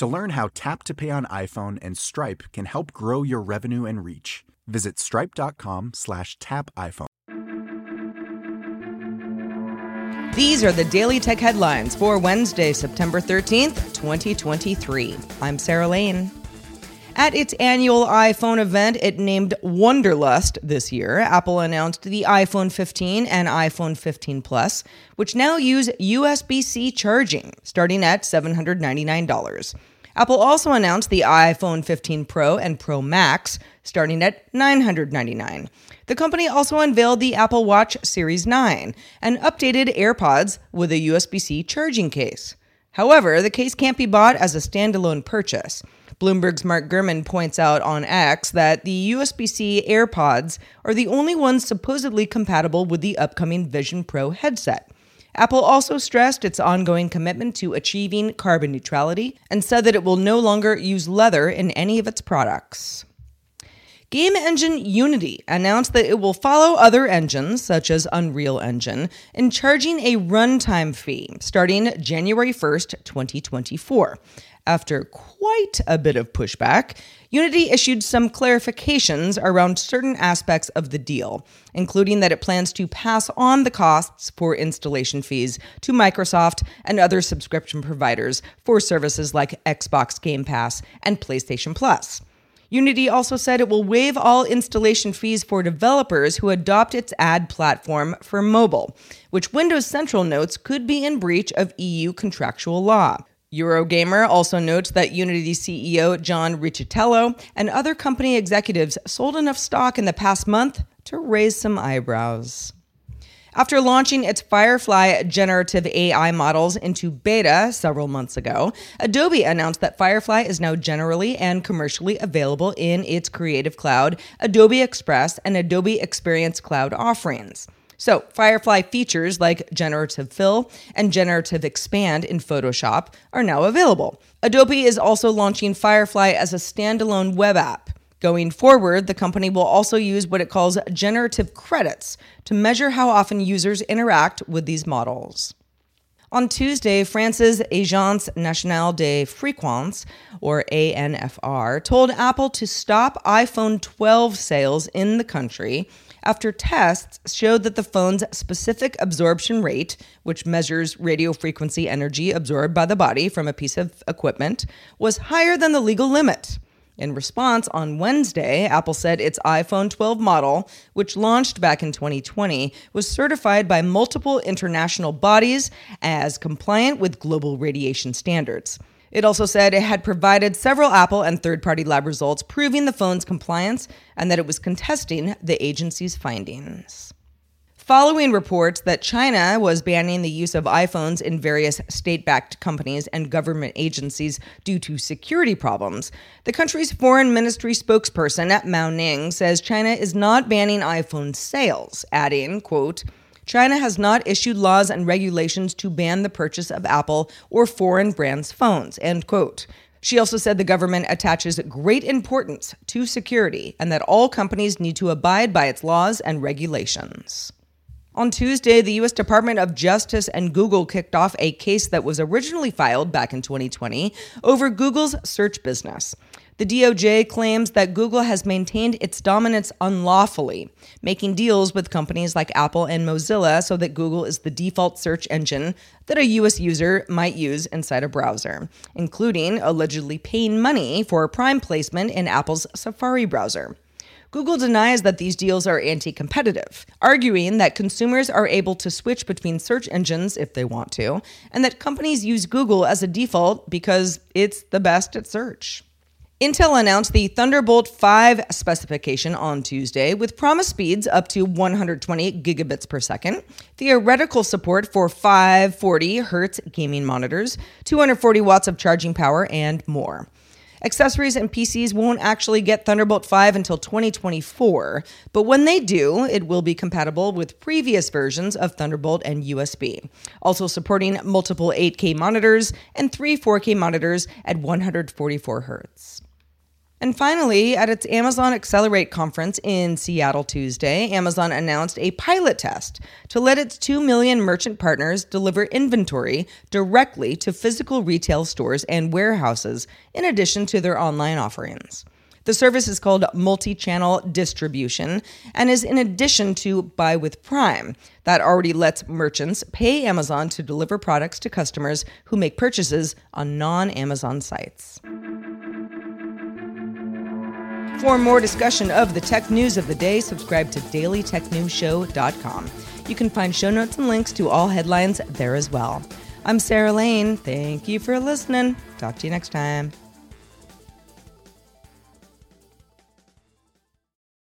To learn how Tap to Pay on iPhone and Stripe can help grow your revenue and reach, visit stripe.com slash tap iPhone. These are the Daily Tech headlines for Wednesday, September 13th, 2023. I'm Sarah Lane. At its annual iPhone event, it named Wonderlust this year. Apple announced the iPhone 15 and iPhone 15 Plus, which now use USB C charging, starting at $799. Apple also announced the iPhone 15 Pro and Pro Max, starting at 999. The company also unveiled the Apple Watch Series 9 and updated AirPods with a USB C charging case. However, the case can't be bought as a standalone purchase. Bloomberg's Mark Gurman points out on X that the USB C AirPods are the only ones supposedly compatible with the upcoming Vision Pro headset. Apple also stressed its ongoing commitment to achieving carbon neutrality and said that it will no longer use leather in any of its products. Game engine Unity announced that it will follow other engines, such as Unreal Engine, in charging a runtime fee starting January 1st, 2024. After quite a bit of pushback, Unity issued some clarifications around certain aspects of the deal, including that it plans to pass on the costs for installation fees to Microsoft and other subscription providers for services like Xbox Game Pass and PlayStation Plus. Unity also said it will waive all installation fees for developers who adopt its ad platform for mobile, which Windows Central notes could be in breach of EU contractual law. Eurogamer also notes that Unity CEO John Riccitiello and other company executives sold enough stock in the past month to raise some eyebrows. After launching its Firefly generative AI models into beta several months ago, Adobe announced that Firefly is now generally and commercially available in its Creative Cloud, Adobe Express, and Adobe Experience Cloud offerings. So, Firefly features like Generative Fill and Generative Expand in Photoshop are now available. Adobe is also launching Firefly as a standalone web app. Going forward, the company will also use what it calls generative credits to measure how often users interact with these models. On Tuesday, France's Agence Nationale de Fréquence, or ANFR, told Apple to stop iPhone 12 sales in the country after tests showed that the phone's specific absorption rate, which measures radio frequency energy absorbed by the body from a piece of equipment, was higher than the legal limit. In response, on Wednesday, Apple said its iPhone 12 model, which launched back in 2020, was certified by multiple international bodies as compliant with global radiation standards. It also said it had provided several Apple and third party lab results proving the phone's compliance and that it was contesting the agency's findings. Following reports that China was banning the use of iPhones in various state backed companies and government agencies due to security problems, the country's foreign ministry spokesperson, Mao Ning, says China is not banning iPhone sales, adding, quote, China has not issued laws and regulations to ban the purchase of Apple or foreign brands' phones, end quote. She also said the government attaches great importance to security and that all companies need to abide by its laws and regulations. On Tuesday, the U.S. Department of Justice and Google kicked off a case that was originally filed back in 2020 over Google's search business. The DOJ claims that Google has maintained its dominance unlawfully, making deals with companies like Apple and Mozilla so that Google is the default search engine that a US user might use inside a browser, including allegedly paying money for Prime placement in Apple's Safari browser. Google denies that these deals are anti competitive, arguing that consumers are able to switch between search engines if they want to, and that companies use Google as a default because it's the best at search. Intel announced the Thunderbolt 5 specification on Tuesday with promised speeds up to 120 gigabits per second, theoretical support for 540 hertz gaming monitors, 240 watts of charging power, and more. Accessories and PCs won't actually get Thunderbolt 5 until 2024, but when they do, it will be compatible with previous versions of Thunderbolt and USB, also supporting multiple 8K monitors and three 4K monitors at 144 hertz. And finally, at its Amazon Accelerate conference in Seattle Tuesday, Amazon announced a pilot test to let its 2 million merchant partners deliver inventory directly to physical retail stores and warehouses, in addition to their online offerings. The service is called multi channel distribution and is in addition to Buy with Prime, that already lets merchants pay Amazon to deliver products to customers who make purchases on non Amazon sites. For more discussion of the tech news of the day, subscribe to dailytechnewsshow.com. You can find show notes and links to all headlines there as well. I'm Sarah Lane. Thank you for listening. Talk to you next time.